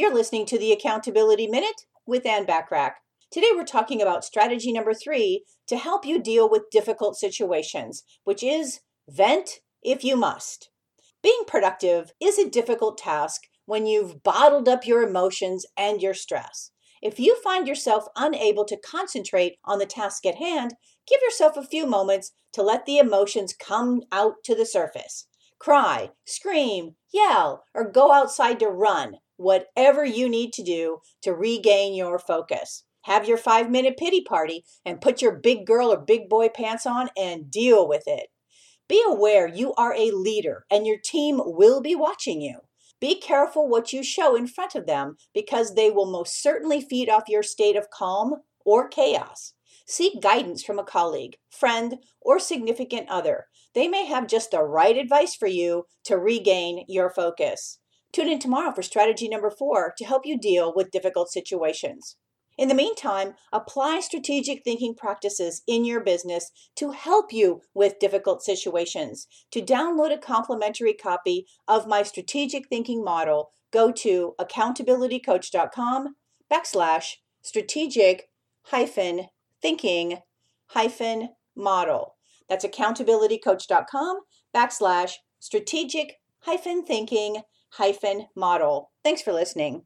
You're listening to the Accountability Minute with Anne Bachrach. Today we're talking about strategy number three to help you deal with difficult situations, which is vent if you must. Being productive is a difficult task when you've bottled up your emotions and your stress. If you find yourself unable to concentrate on the task at hand, give yourself a few moments to let the emotions come out to the surface. Cry, scream, yell, or go outside to run, whatever you need to do to regain your focus. Have your five minute pity party and put your big girl or big boy pants on and deal with it. Be aware you are a leader and your team will be watching you. Be careful what you show in front of them because they will most certainly feed off your state of calm or chaos. Seek guidance from a colleague, friend, or significant other. They may have just the right advice for you to regain your focus. Tune in tomorrow for strategy number four to help you deal with difficult situations. In the meantime, apply strategic thinking practices in your business to help you with difficult situations. To download a complimentary copy of my strategic thinking model, go to accountabilitycoach.com backslash strategic hyphen thinking hyphen model. That's accountabilitycoach.com backslash strategic hyphen thinking hyphen model. Thanks for listening.